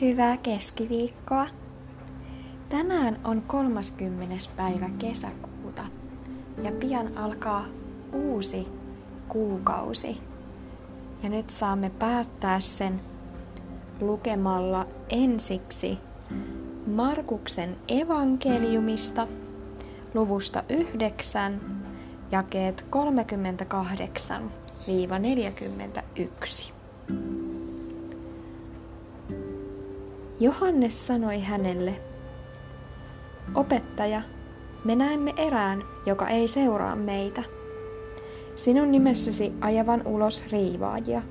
Hyvää keskiviikkoa. Tänään on 30. päivä kesäkuuta ja pian alkaa uusi kuukausi. Ja nyt saamme päättää sen lukemalla ensiksi Markuksen evankeliumista luvusta 9 jakeet 38-41. Johannes sanoi hänelle, Opettaja, me näemme erään, joka ei seuraa meitä. Sinun nimessäsi ajavan ulos riivaajia.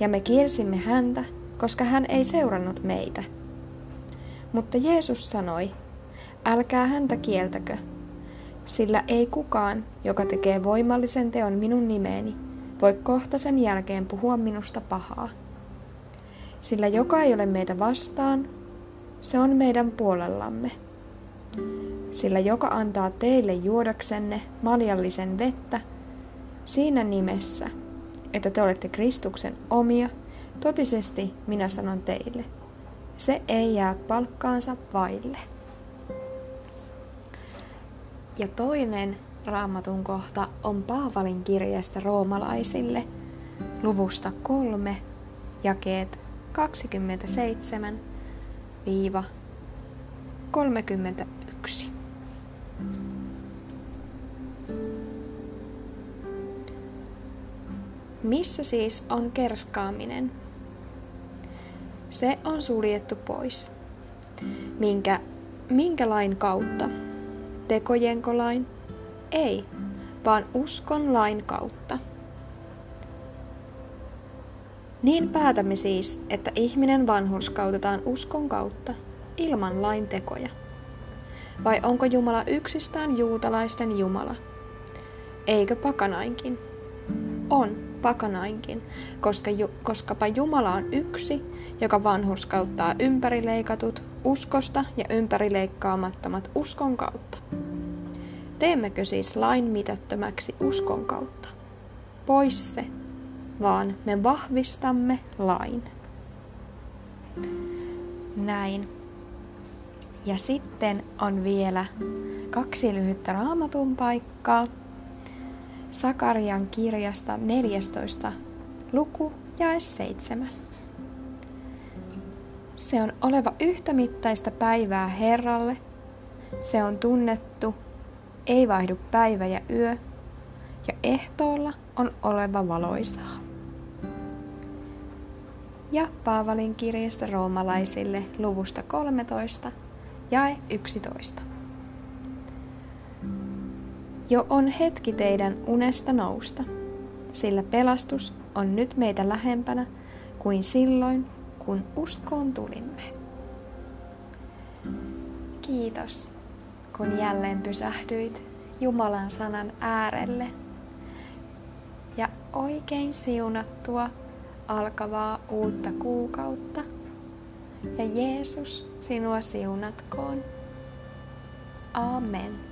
Ja me kiersimme häntä, koska hän ei seurannut meitä. Mutta Jeesus sanoi, älkää häntä kieltäkö, sillä ei kukaan, joka tekee voimallisen teon minun nimeeni, voi kohta sen jälkeen puhua minusta pahaa. Sillä joka ei ole meitä vastaan, se on meidän puolellamme. Sillä joka antaa teille juodaksenne maljallisen vettä, siinä nimessä, että te olette Kristuksen omia, totisesti minä sanon teille, se ei jää palkkaansa vaille. Ja toinen raamatun kohta on Paavalin kirjasta roomalaisille, luvusta kolme, jakeet 27-31. Missä siis on kerskaaminen? Se on suljettu pois. Minkä, minkä lain kautta? Tekojenko lain? Ei, vaan uskon lain kautta. Niin päätämme siis, että ihminen vanhurskautetaan uskon kautta, ilman lain tekoja. Vai onko Jumala yksistään juutalaisten Jumala? Eikö pakanainkin? On pakanainkin, koska ju, koskapa Jumala on yksi, joka vanhurskauttaa ympärileikatut uskosta ja ympärileikkaamattomat uskon kautta. Teemmekö siis lain mitättömäksi uskon kautta? Pois se, vaan me vahvistamme lain. Näin. Ja sitten on vielä kaksi lyhyttä raamatun paikkaa. Sakarian kirjasta 14 luku ja 7. Se on oleva yhtä mittaista päivää Herralle. Se on tunnettu, ei vaihdu päivä ja yö, ja ehtoolla on oleva valoisaa. Ja Paavalin kirjasta roomalaisille luvusta 13, jae 11. Jo on hetki teidän unesta nousta, sillä pelastus on nyt meitä lähempänä kuin silloin, kun uskoon tulimme. Kiitos, kun jälleen pysähdyit Jumalan sanan äärelle ja oikein siunattua alkavaa uutta kuukautta. Ja Jeesus sinua siunatkoon. Amen.